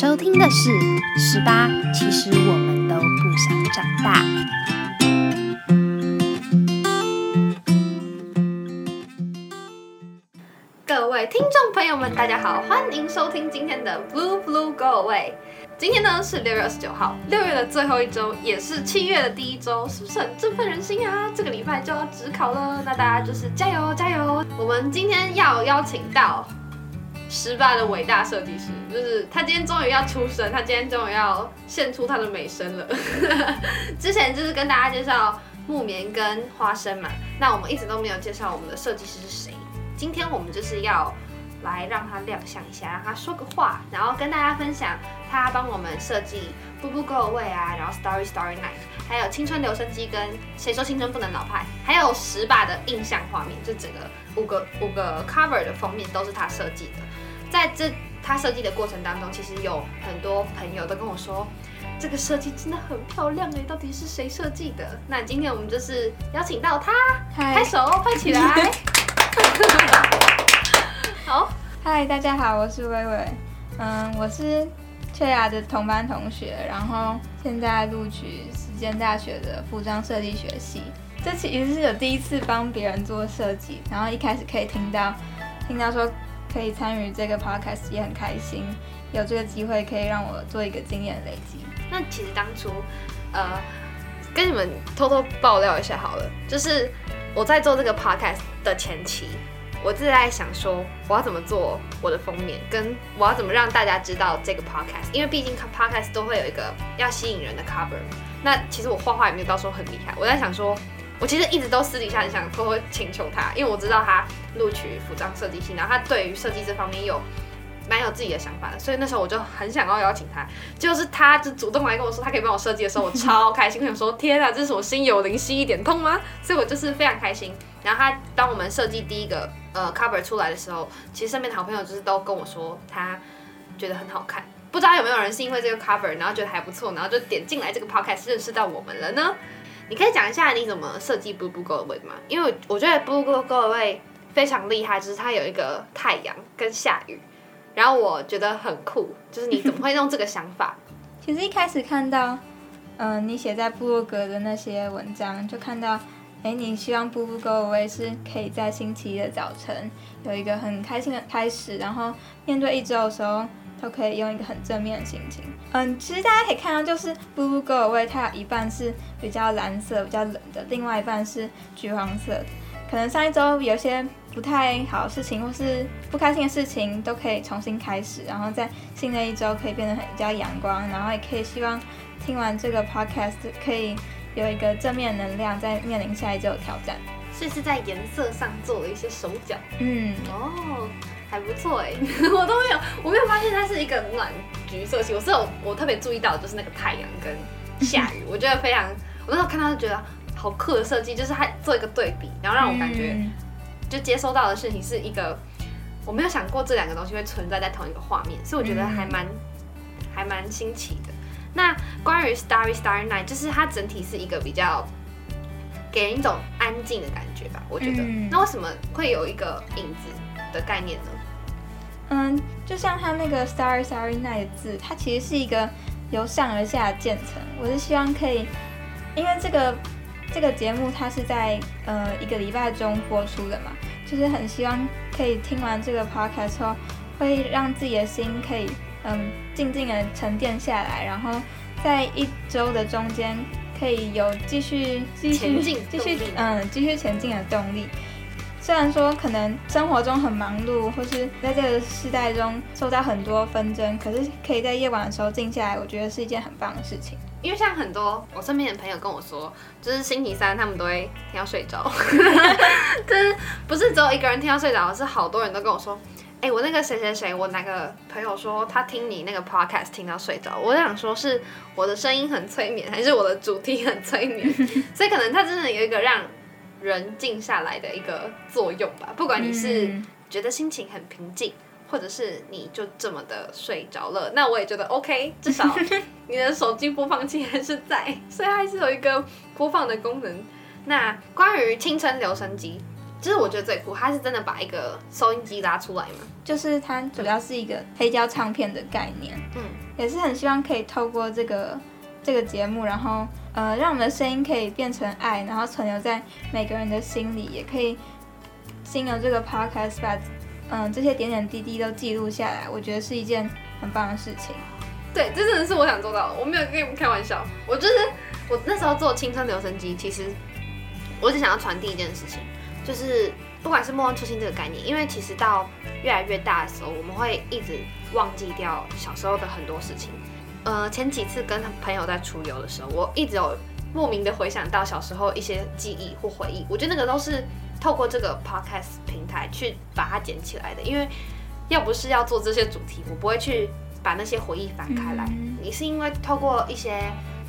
收听的是《十八》，其实我们都不想长大。各位听众朋友们，大家好，欢迎收听今天的 Blue Blue Go Away。今天呢是六月二十九号，六月的最后一周，也是七月的第一周，是不是很振奋人心啊？这个礼拜就要职考了，那大家就是加油加油！我们今天要邀请到。十八的伟大设计师，就是他今天终于要出生，他今天终于要献出他的美声了。之前就是跟大家介绍木棉跟花生嘛，那我们一直都没有介绍我们的设计师是谁。今天我们就是要来让他亮相一下，让他说个话，然后跟大家分享他帮我们设计《步步 Go Away》啊，然后《Story Story Night》，还有《青春留声机》跟《谁说青春不能老派》，还有十把的印象画面，就整个五个五个 cover 的封面都是他设计的。在这他设计的过程当中，其实有很多朋友都跟我说，这个设计真的很漂亮哎，到底是谁设计的？那今天我们就是邀请到他，拍手拍起来。好，嗨，大家好，我是薇薇，嗯，我是翠雅的同班同学，然后现在录取实践大学的服装设计学系。这其实是有第一次帮别人做设计，然后一开始可以听到听到说。可以参与这个 podcast 也很开心，有这个机会可以让我做一个经验累积。那其实当初，呃，跟你们偷偷爆料一下好了，就是我在做这个 podcast 的前期，我是在想说我要怎么做我的封面，跟我要怎么让大家知道这个 podcast，因为毕竟 podcast 都会有一个要吸引人的 cover。那其实我画画也没有到时候很厉害，我在想说。我其实一直都私底下很想偷偷请求他，因为我知道他录取服装设计系，然后他对于设计这方面有蛮有自己的想法的，所以那时候我就很想要邀请他。就是他就主动来跟我说他可以帮我设计的时候，我超开心，我想说天啊，这是我心有灵犀一点通吗？所以我就是非常开心。然后他当我们设计第一个呃 cover 出来的时候，其实身边的好朋友就是都跟我说他觉得很好看。不知道有没有人是因为这个 cover 然后觉得还不错，然后就点进来这个 podcast 认识到我们了呢？你可以讲一下你怎么设计 Blue Blue Go Away 吗？因为我觉得 Blue Blue Go Away 非常厉害，就是它有一个太阳跟下雨，然后我觉得很酷，就是你怎么会用这个想法？其实一开始看到，嗯，你写在部落格的那些文章，就看到，哎，你希望 Blue Blue Go Away 是可以在星期一的早晨有一个很开心的开始，然后面对一周的时候。都可以用一个很正面的心情。嗯，其实大家可以看到，就是 Blue Go Away，它有一半是比较蓝色、比较冷的，另外一半是橘黄色。可能上一周有些不太好的事情，或是不开心的事情，都可以重新开始，然后在新的一周可以变得很比较阳光。然后也可以希望听完这个 Podcast 可以有一个正面能量，在面临下一周的挑战。所以是在颜色上做了一些手脚。嗯，哦。还不错哎，我都没有，我没有发现它是一个暖橘色系。我是有，我特别注意到就是那个太阳跟下雨，我觉得非常，我那时候看到就觉得好酷的设计，就是它做一个对比，然后让我感觉就接收到的事情是一个我没有想过这两个东西会存在在同一个画面，所以我觉得还蛮还蛮新奇的。那关于 Starry Starry Night，就是它整体是一个比较给人一种安静的感觉吧，我觉得。那为什么会有一个影子的概念呢？嗯，就像它那个 Starry Starry Night 的字，它其实是一个由上而下的渐层。我是希望可以，因为这个这个节目它是在呃一个礼拜中播出的嘛，就是很希望可以听完这个 podcast 后，会让自己的心可以嗯静静的沉淀下来，然后在一周的中间可以有继续继续继续嗯继续前进的动力。虽然说可能生活中很忙碌，或是在这个时代中受到很多纷争，可是可以在夜晚的时候静下来，我觉得是一件很棒的事情。因为像很多我身边的朋友跟我说，就是星期三他们都会听到睡着，就是不是只有一个人听到睡着，是好多人都跟我说，哎，我那个谁谁谁，我哪个朋友说他听你那个 podcast 听到睡着，我想说是我的声音很催眠，还是我的主题很催眠？所以可能他真的有一个让。人静下来的一个作用吧。不管你是觉得心情很平静，或者是你就这么的睡着了，那我也觉得 OK。至少你的手机播放器还是在，所以还是有一个播放的功能。那关于青春留声机，其实我觉得最酷，它是真的把一个收音机拉出来嘛，就是它主要是一个黑胶唱片的概念，嗯，也是很希望可以透过这个这个节目，然后呃，让我们的声音可以变成爱，然后存留在每个人的心里，也可以经由这个 podcast 把嗯这些点点滴滴都记录下来，我觉得是一件很棒的事情。对，这真的是我想做到的，我没有跟你们开玩笑，我就是我那时候做青春留声机，其实我只想要传递一件事情，就是不管是末日初心这个概念，因为其实到越来越大的时候，我们会一直忘记掉小时候的很多事情。呃，前几次跟朋友在出游的时候，我一直有莫名的回想到小时候一些记忆或回忆，我觉得那个都是透过这个 podcast 平台去把它捡起来的，因为要不是要做这些主题，我不会去把那些回忆翻开来。嗯你是因为透过一些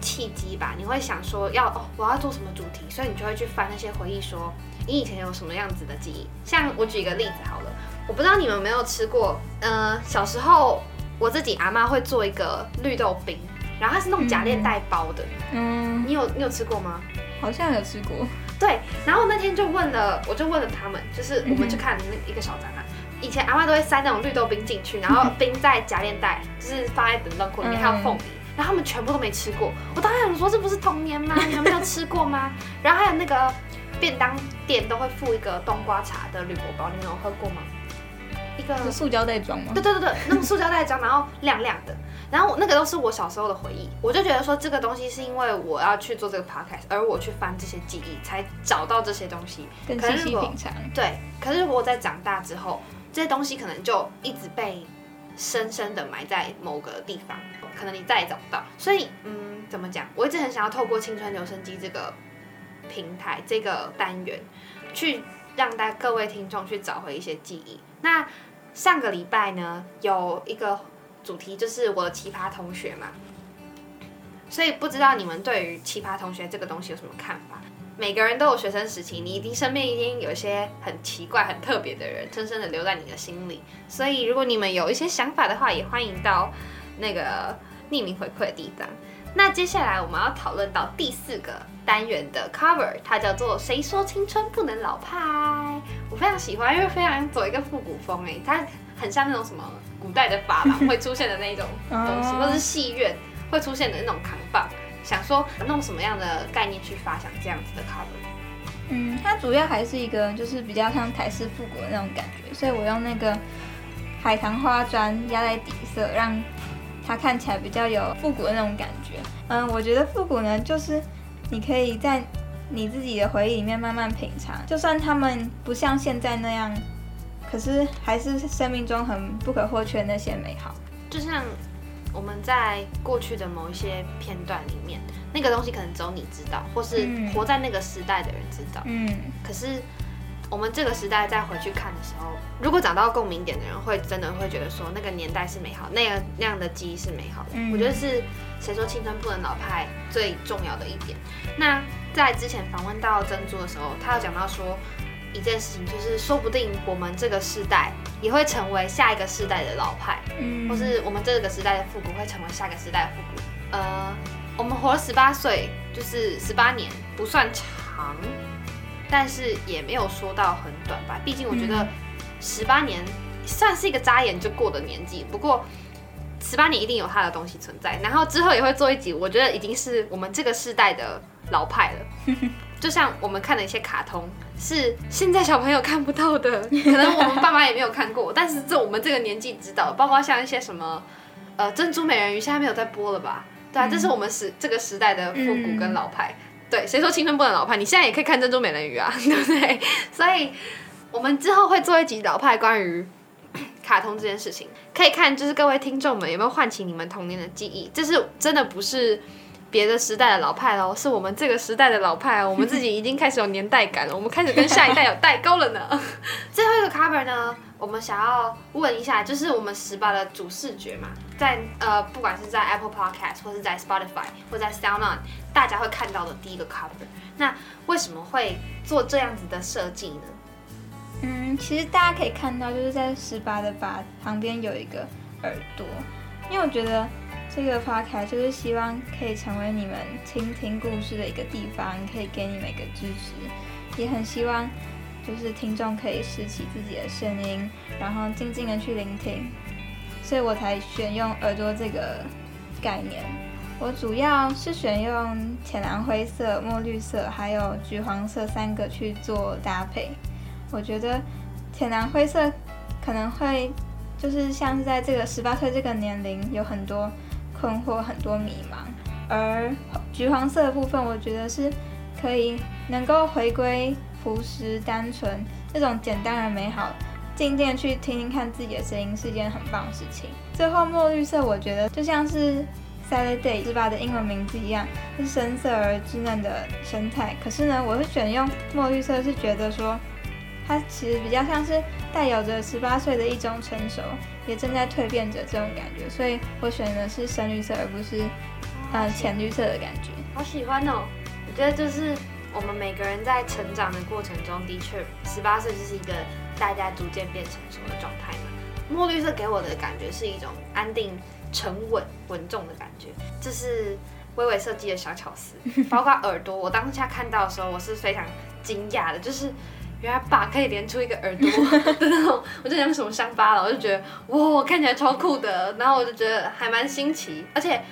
契机吧，你会想说要哦，我要做什么主题，所以你就会去翻那些回忆，说你以前有什么样子的记忆。像我举一个例子好了，我不知道你们有没有吃过，呃，小时候我自己阿妈会做一个绿豆冰，然后它是那种夹链袋包的，嗯，你有你有吃过吗？好像有吃过。对，然后那天就问了，我就问了他们，就是我们去看那一个小展览，以前阿妈都会塞那种绿豆冰进去，然后冰在夹链袋，就是放在冷冻库里面，还有凤梨，然后他们全部都没吃过。我当时想说，这不是童年吗？你们没有吃过吗？然后还有那个便当店都会附一个冬瓜茶的铝箔包，你们有喝过吗？一个是塑胶袋装吗对？对对对，那种塑胶袋装，然后亮亮的，然后那个都是我小时候的回忆，我就觉得说这个东西是因为我要去做这个 podcast，而我去翻这些记忆才找到这些东西。更细可是细品尝。对，可是如果我在长大之后，这些东西可能就一直被深深的埋在某个地方，可能你再也找不到。所以，嗯，怎么讲？我一直很想要透过青春留声机这个平台、这个单元，去让大各位听众去找回一些记忆。那上个礼拜呢，有一个主题就是我的奇葩同学嘛，所以不知道你们对于奇葩同学这个东西有什么看法？每个人都有学生时期，你一定身边一定有一些很奇怪、很特别的人，深深的留在你的心里。所以，如果你们有一些想法的话，也欢迎到那个匿名回馈的地方。那接下来我们要讨论到第四个单元的 cover，它叫做“谁说青春不能老派”。我非常喜欢，因为非常走一个复古风诶，它很像那种什么古代的法郎会出现的那种东西，哦或者是戏院会出现的那种扛棒。想说弄什么样的概念去发想这样子的 cover？嗯，它主要还是一个就是比较像台式复古的那种感觉，所以我用那个海棠花砖压在底色，让它看起来比较有复古的那种感觉。嗯，我觉得复古呢，就是你可以在你自己的回忆里面慢慢品尝，就算他们不像现在那样，可是还是生命中很不可或缺那些美好。就像我们在过去的某一些片段里面，那个东西可能只有你知道，或是嗯活在那个时代的人知道。嗯，可是我们这个时代再回去看的时候，如果找到共鸣点的人，会真的会觉得说那个年代是美好，那个那样的记忆是美好的。嗯我觉得是谁说青春不能老派最重要的一点。那在之前访问到珍珠的时候，他有讲到说一件事情，就是说不定我们这个时代也会成为下一个世代的老派。嗯或是我们这个时代的复古会成为下个时代的复古。呃，我们活了十八岁，就是十八年，不算长，但是也没有说到很短吧。毕竟我觉得嗯十八年算是一个眨眼就过的年纪，不过。十八年一定有它的东西存在，然后之后也会做一集，我觉得已经是我们这个世代的老派了。就像我们看的一些卡通，是现在小朋友看不到的，可能我们爸妈也没有看过，但是这我们这个年纪知道，包括像一些什么，呃，珍珠美人鱼现在没有在播了吧？对啊，这是我们时这个时代的复古跟老派。对，谁说青春不能老派？你现在也可以看珍珠美人鱼啊，对不对？所以我们之后会做一集老派关于 卡通这件事情，可以看就是各位听众们有没有唤起你们童年的记忆，这是真的不是。别的时代的老派喽，是我们这个时代的老派哦，我们自己已经开始有年代感了，我们开始跟下一代有代沟了呢。最后一个 cover 呢，我们想要问一下，就是我们十八的主视觉嘛，在呃，不管是在 Apple Podcast 或是在 Spotify 或在 Sound On，大家会看到的第一个 cover，那为什么会做这样子的设计呢？嗯，其实大家可以看到，就是在十八的把旁边有一个耳朵，因为我觉得这个 podcast 就是希望可以成为你们倾听故事的一个地方，可以给你们一个支持，也很希望就是听众可以拾起自己的声音，然后静静的去聆听，所以我才选用耳朵这个概念。我主要是选用浅蓝灰色、墨绿色还有橘黄色三个去做搭配。我觉得浅蓝灰色可能会就是像是在这个十八岁这个年龄有很多困惑、很多迷茫，而橘黄色的部分，我觉得是可以能够回归朴实、单纯那种简单而美好，静静去听听看自己的声音是一件很棒的事情。最后墨绿色，我觉得就像是。Saturday 是吧的英文名字一样，是深色而稚嫩的生态。可是呢，我是选用墨绿色，是觉得说它其实比较像是带有着十八岁的一种成熟，也正在蜕变着这种感觉。所以我选的是深绿色，而不是呃浅绿色的感觉。好喜欢哦！我觉得就是我们每个人在成长的过程中，的确十八岁就是一个大家逐渐变成熟的状态嘛。墨绿色给我的感觉是一种安定。沉稳稳重的感觉，这是微微设计的小巧思，包括耳朵。我当下看到的时候，我是非常惊讶的，就是原来爸可以连出一个耳朵的那种，我就想什么伤疤了，我就觉得哇，看起来超酷的。然后我就觉得还蛮新奇，而且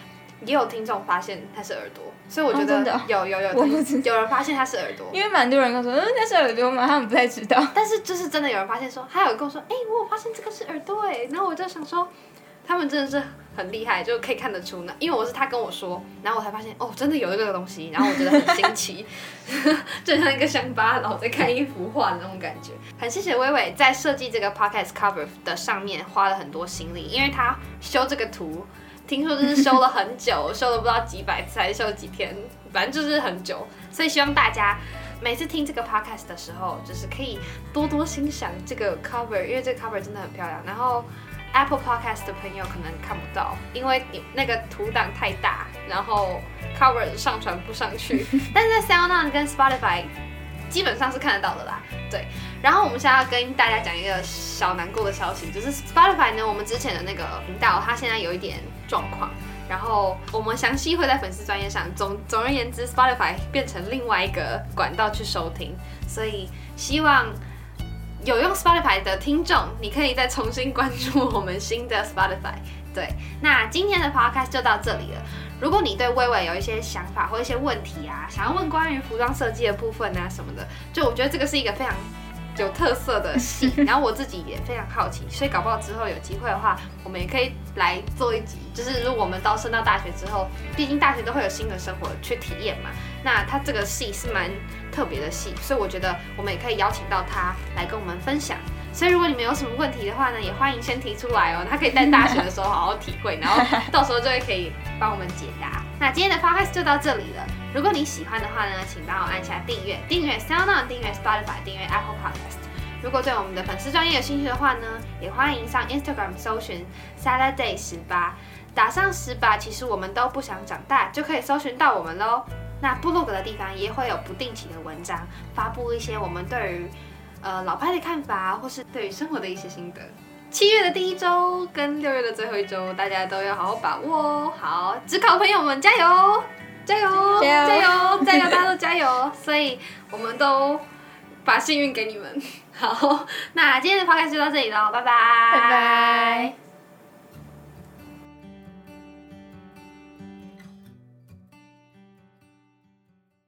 也有听众发现它是耳朵，所以我觉得有有有，有人发现它是耳朵，因为蛮多人跟我说，嗯，那是耳朵吗？他们不太知道。但是就是真的有人发现说，还有跟我说，哎，我有发现这个是耳朵哎，然后我就想说。他们真的是很厉害，就可以看得出呢。因为我是他跟我说，然后我才发现哦，真的有这个东西，然后我觉得很新奇，就像一个乡巴佬在看一幅画的那种感觉。很谢谢微微在设计这个 podcast cover 的上面花了很多心力，因为他修这个图，听说就是修了很久，修了不知道几百次还是修了几天，反正就是很久。所以希望大家每次听这个 podcast 的时候，就是可以多多欣赏这个 cover，因为这个 cover 真的很漂亮。然后。Apple Podcast 的朋友可能看不到，因为你那个图档太大，然后 Cover 上传不上去。但是在 SoundOn 跟 Spotify 基本上是看得到的啦。对，然后我们现在要跟大家讲一个小难过的消息，就是 Spotify 呢，我们之前的那个频道它现在有一点状况，然后我们详细会在粉丝专业上。总总而言之，Spotify 变成另外一个管道去收听，所以希望。有用 Spotify 的听众，你可以再重新关注我们新的 Spotify。对，那今天的 Podcast 就到这里了。如果你对微微有一些想法或一些问题啊，想要问关于服装设计的部分啊什么的，就我觉得这个是一个非常。有特色的戏，然后我自己也非常好奇，所以搞不好之后有机会的话，我们也可以来做一集。就是如果我们到升到大学之后，毕竟大学都会有新的生活去体验嘛，那他这个戏是蛮特别的戏，所以我觉得我们也可以邀请到他来跟我们分享。所以如果你们有什么问题的话呢，也欢迎先提出来哦，他可以在大学的时候好好体会，然后到时候就会可以帮我们解答。那今天的 podcast 就到这里了。如果你喜欢的话呢，请帮我按下订阅，订阅 SoundOn，订阅 Spotify，订阅 Apple Podcast。如果对我们的粉丝专业有兴趣的话呢，也欢迎上 Instagram 搜寻 Saturday 十八，打上十八，其实我们都不想长大，就可以搜寻到我们喽。那部落格的地方也会有不定期的文章，发布一些我们对于呃老派的看法，或是对于生活的一些心得。七月的第一周跟六月的最后一周，大家都要好好把握哦。好，只考朋友们加油！加油！加油！加油！大家都加油！所以我们都把幸运给你们。好，那今天的 podcast 就到这里喽，拜拜。拜拜。